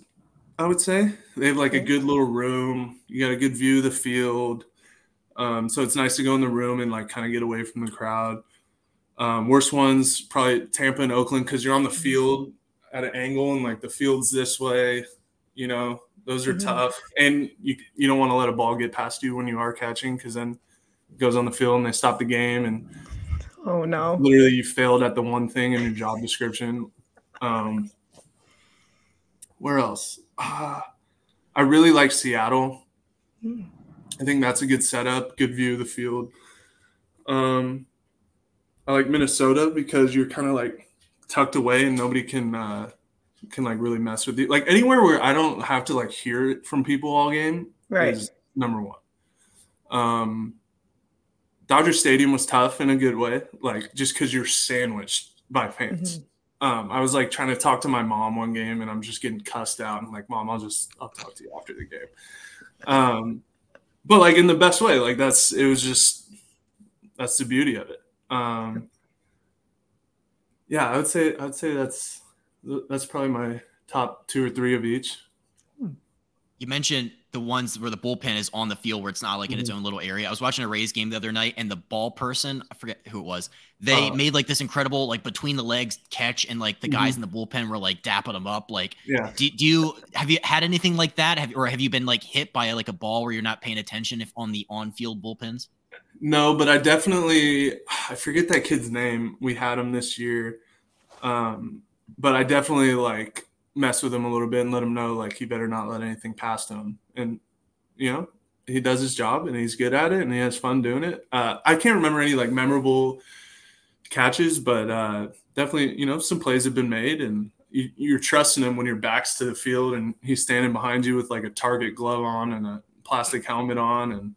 I would say they have like a good little room. You got a good view of the field, um, so it's nice to go in the room and like kind of get away from the crowd. Um, worst ones probably Tampa and Oakland because you're on the field at an angle and like the field's this way. You know, those are Mhm. tough, and you you don't want to let a ball get past you when you are catching because then it goes on the field and they stop the game and Oh no. literally you failed at the one thing in your job description. Um, where else? Uh, I really like Seattle. Hmm. I think that's a good setup, good view of the field. Um, I like Minnesota because you're kind of like tucked away and nobody can uh, can like really mess with you. Like anywhere where I don't have to like hear it from people all game Right. is number one. Um, Dodger Stadium was tough in a good way, like just because you're sandwiched by fans. Um, I was like trying to talk to my mom one game, and I'm just getting cussed out. I'm like, "Mom, I'll just I'll talk to you after the game." Um, but like in the best way, like that's it was just that's the beauty of it. Um, yeah, I would say I'd say that's that's probably my top two or three of each. You mentioned the ones where the bullpen is on the field where it's not like in Mm-hmm. its own little area. I was watching a Rays game the other night and the ball person, I forget who it was, they Oh. made like this incredible like between the legs catch and like the guys in the bullpen were like dapping them up. Like, Yeah. do, do you have you had anything like that? Have or have you been like hit by like a ball where you're not paying attention if on the on field bullpens? No, but I definitely I forget that kid's name. We had him this year. Um, but I definitely like mess with him a little bit and let him know like he better not let anything past him. And you know, he does his job and he's good at it and he has fun doing it. Uh, I can't remember any like memorable catches, but uh, definitely, you know, some plays have been made and you, you're trusting him when your back's to the field and he's standing behind you with like a target glove on and a plastic helmet on and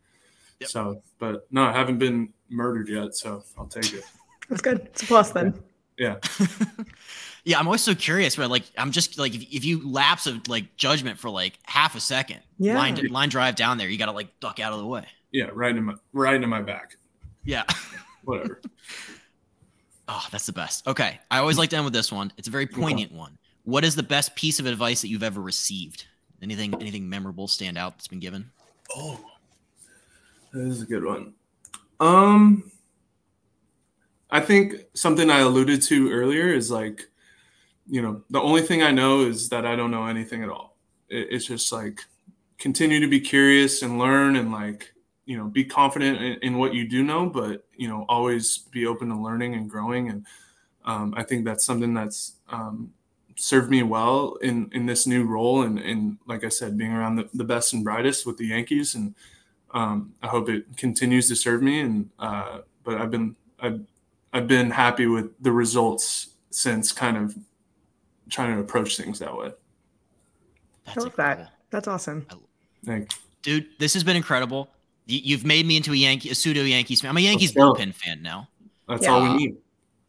Yep. so, but no, I haven't been murdered yet, so I'll take it. That's good. It's a plus then. Yeah. Yeah, I'm always so curious, but like I'm just like if, if you lapse of like judgment for like half a second, Yeah. line line drive down there, you gotta like duck out of the way. Yeah. Right in my, right in my back. Yeah. Whatever. Oh, that's the best. Okay. I always like to end with this one. It's a very poignant one. What is the best piece of advice that you've ever received? Anything anything memorable stand out that's been given? Oh, that is a good one. Um, I think something I alluded to earlier is like, you know, the only thing I know is that I don't know anything at all. It, it's just like continue to be curious and learn and like, you know, be confident in, in what you do know, but you know, always be open to learning and growing. And um, I think that's something that's um, served me well in in this new role and and like I said, being around the, the best and brightest with the Yankees and um, I hope it continues to serve me and uh, but I've been I've, I've been happy with the results since kind of trying to approach things that way. That's I love incredible. that. That's awesome. Thanks. Dude, this has been incredible. You, you've made me into a Yankee, a pseudo Yankees fan. I'm a Yankees go. bullpen fan now. That's Yeah. all we need.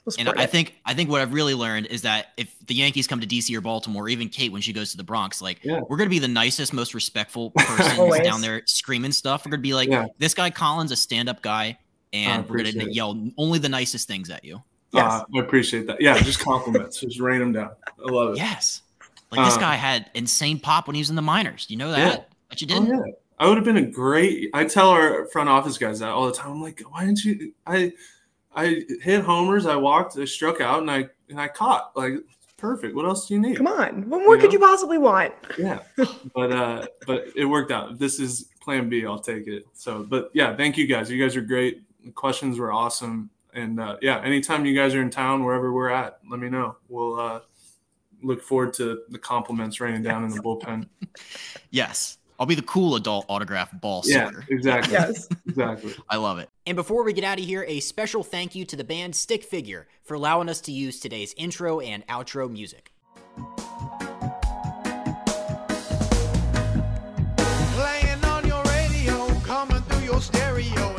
We'll And I it. think I think what I've really learned is that if the Yankees come to DC or Baltimore, or even Kait when she goes to the Bronx, like Yeah. we're gonna be the nicest, most respectful person down there screaming stuff. We're gonna be like, Yeah. this guy Collin's, a stand-up guy, and we're gonna it. yell only the nicest things at you. Yes. Uh, I appreciate that. Yeah, just compliments. just rain them down. I love it. Yes. Like this Um, guy had insane pop when he was in the minors. You know that? Yeah. But you didn't. Oh, yeah. I would have been a great. I tell our front office guys that all the time. I'm like, why didn't you? I I hit homers. I walked. I struck out, and I and I caught. Like perfect. What else do you need? Come on. What more You could know? you possibly want? Yeah, but uh, but it worked out. This is Plan B. I'll take it. So, but yeah, thank you guys. You guys are great. The questions were awesome, and uh, yeah, anytime you guys are in town, wherever we're at, let me know. We'll uh, look forward to the compliments raining down in the bullpen. Yes. I'll be the cool adult autograph ball Yeah, singer. exactly. Yes. Exactly. I love it. And before we get out of here, a special thank you to the band Stick Figure for allowing us to use today's intro and outro music. Playing on your radio, coming through your stereo.